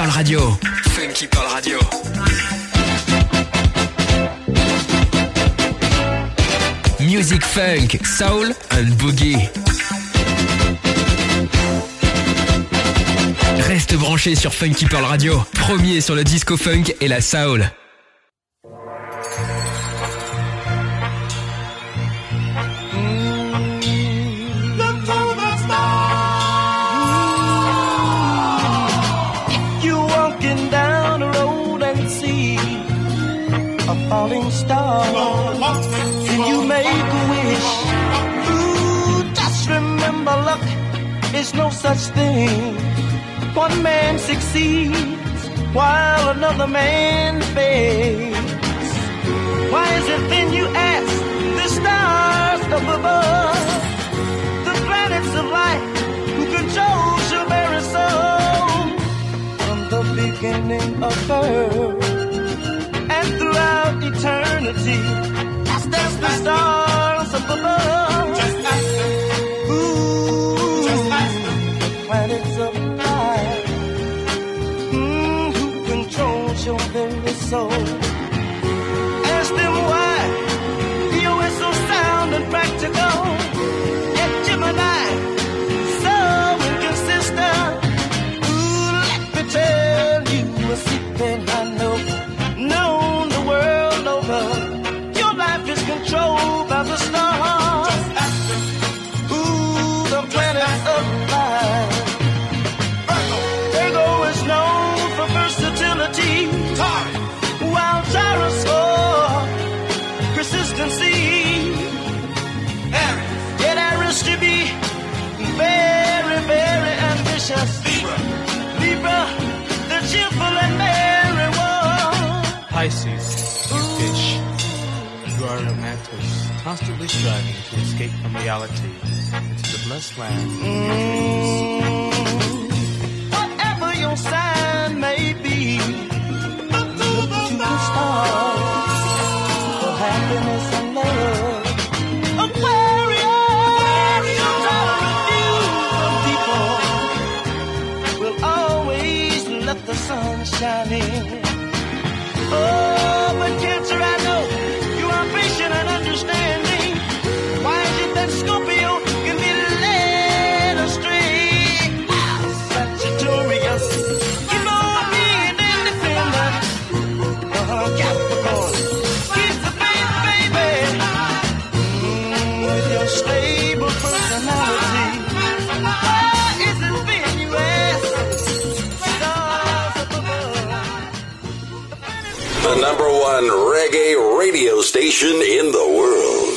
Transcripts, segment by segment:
Funky Pearl Radio. Music Funk, Soul and Boogie. Reste branché sur Funky Pearl Radio, premier sur le disco funk et la soul. sees while another man fades? Why is it then you ask the stars up above, the planets of light who controls your very soul from the beginning of birth and throughout eternity? That's the star. striving to escape from reality into the blessed land. Mm. the number one reggae radio station in the world.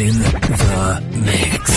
I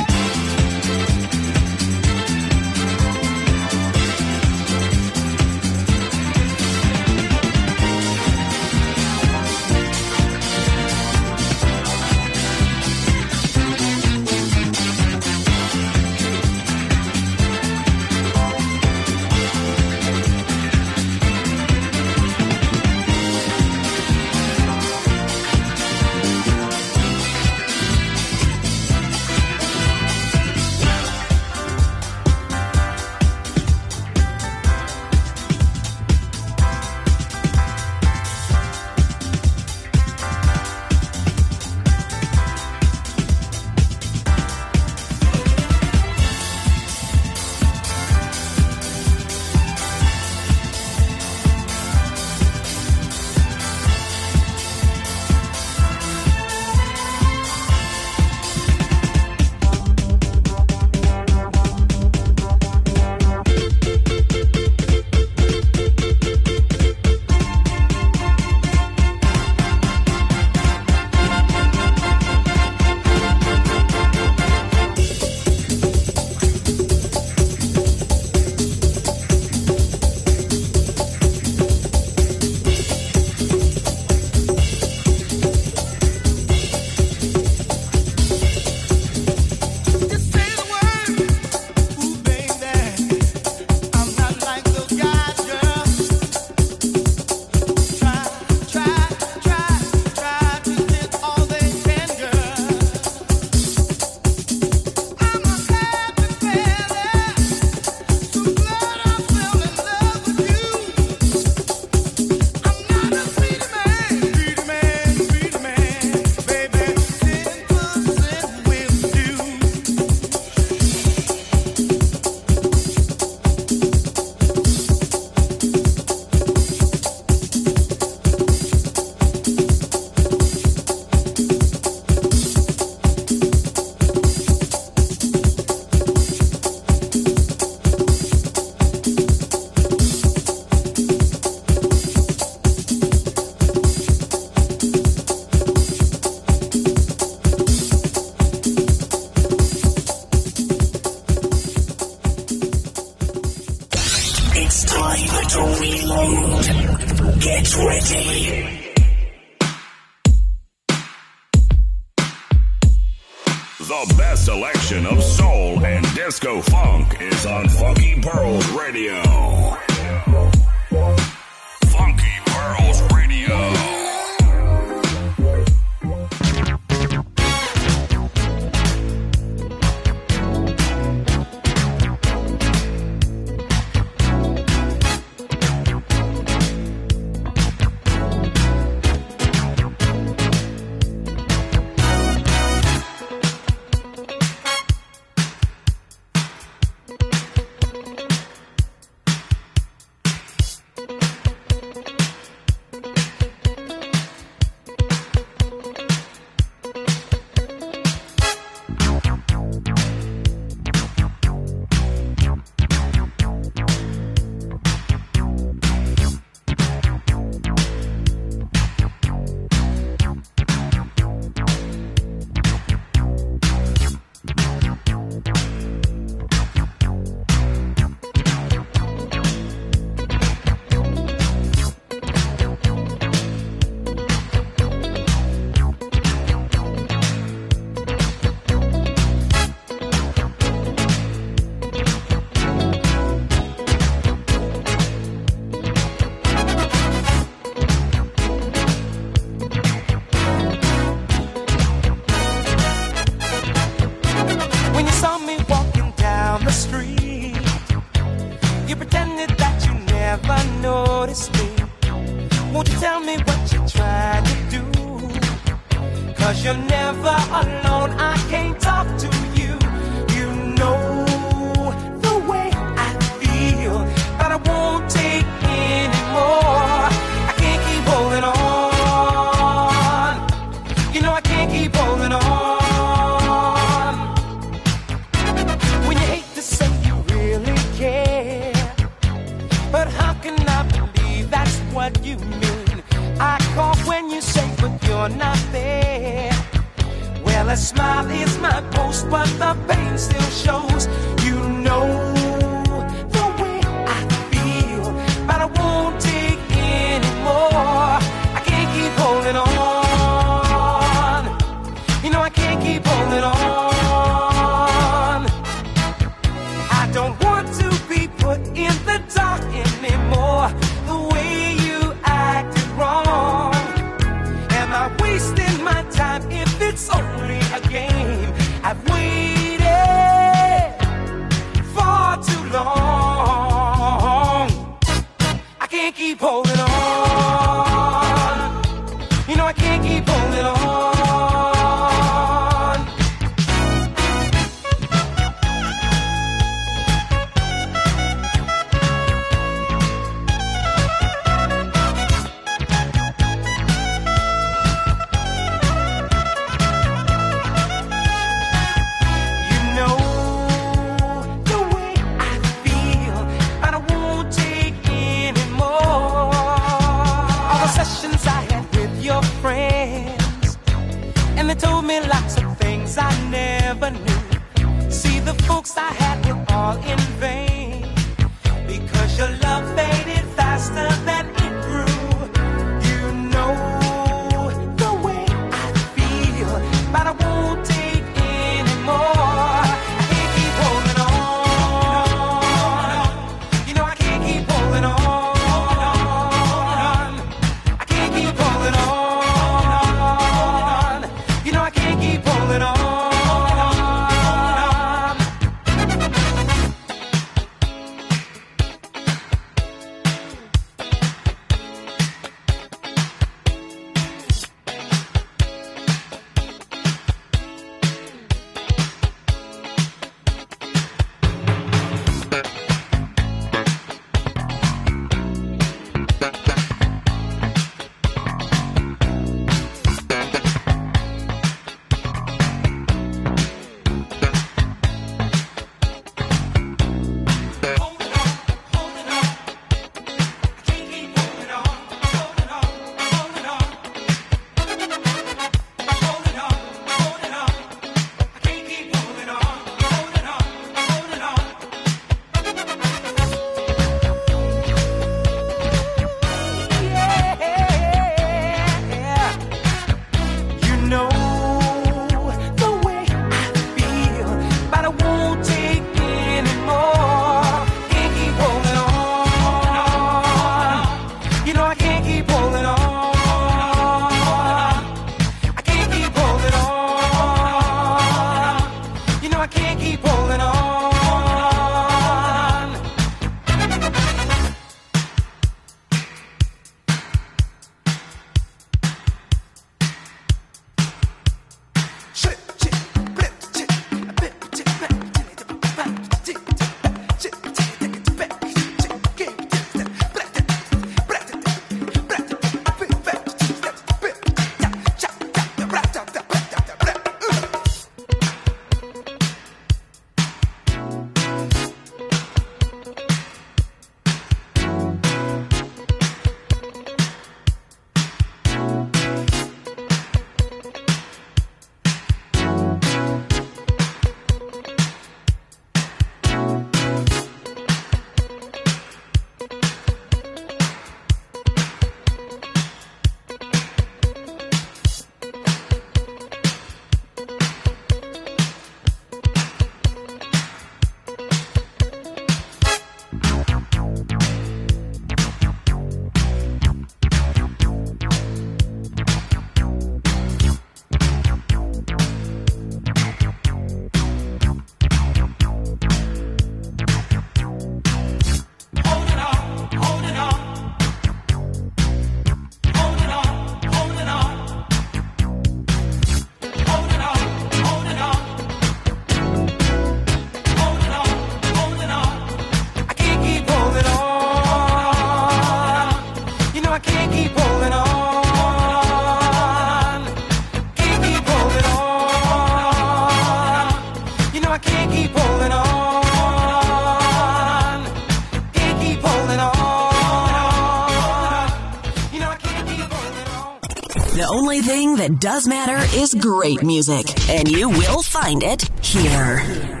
only thing that does matter is great music, and you will find it here.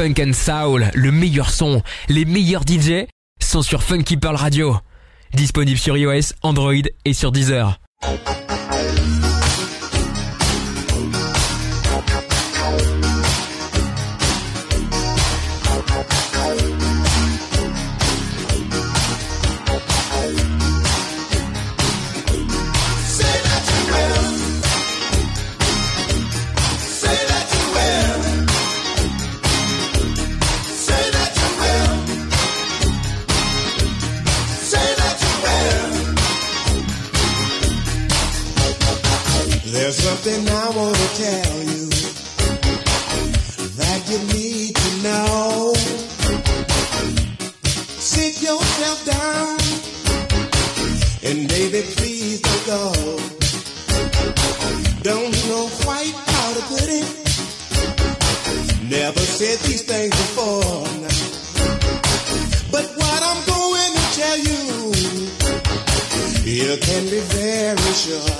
Funk and Soul, le meilleur son, les meilleurs DJ sont sur Funky Pearl Radio. Disponible sur iOS, Android et sur Deezer. don't go. Don't know quite how to put it. Never said these things before. But what I'm going to tell you, you can be very sure.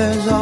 There's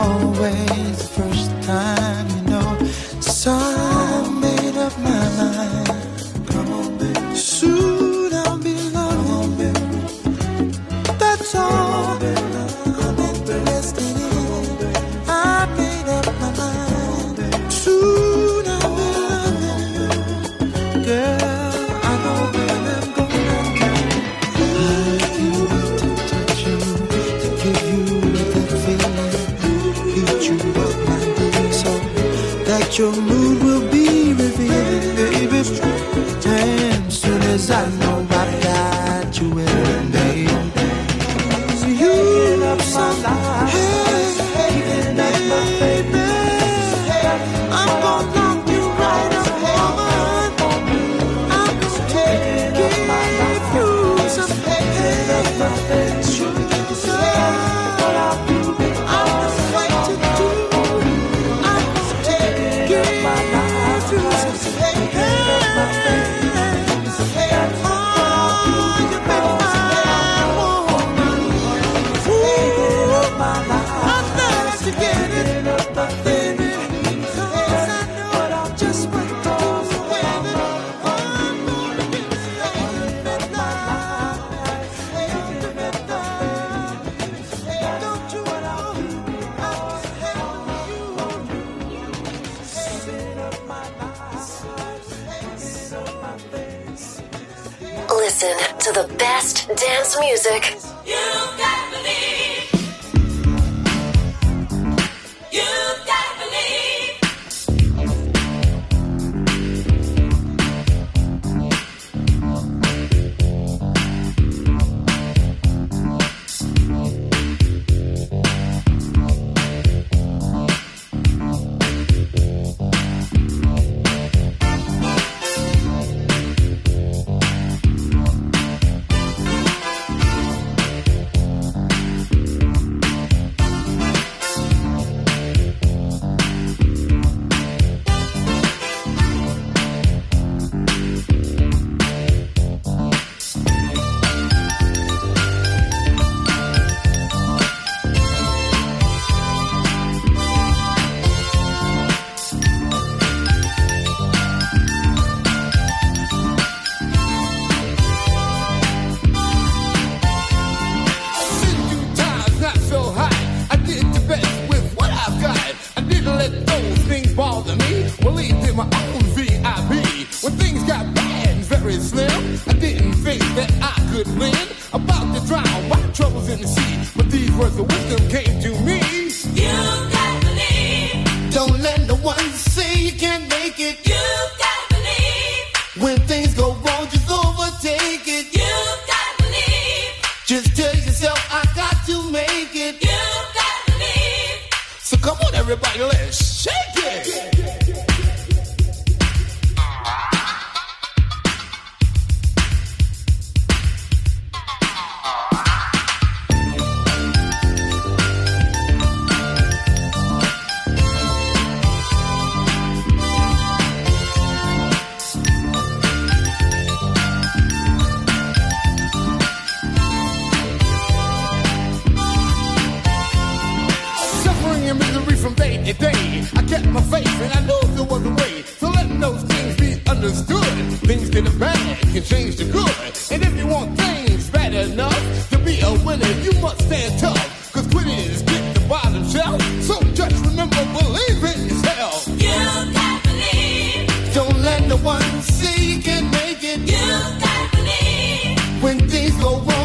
understood. Things to the bad can change the good. And if you want things bad enough to be a winner, you must stand tough. Cause quitting is get the bottom shelf. So just remember, believe in yourself. You got to believe. Don't let no one see you can make it. You got to believe. When things go wrong.